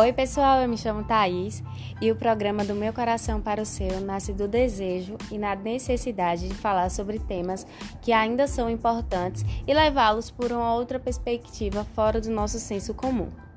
Oi, pessoal, eu me chamo Thaís e o programa do Meu Coração para o Seu nasce do desejo e na necessidade de falar sobre temas que ainda são importantes e levá-los por uma outra perspectiva fora do nosso senso comum.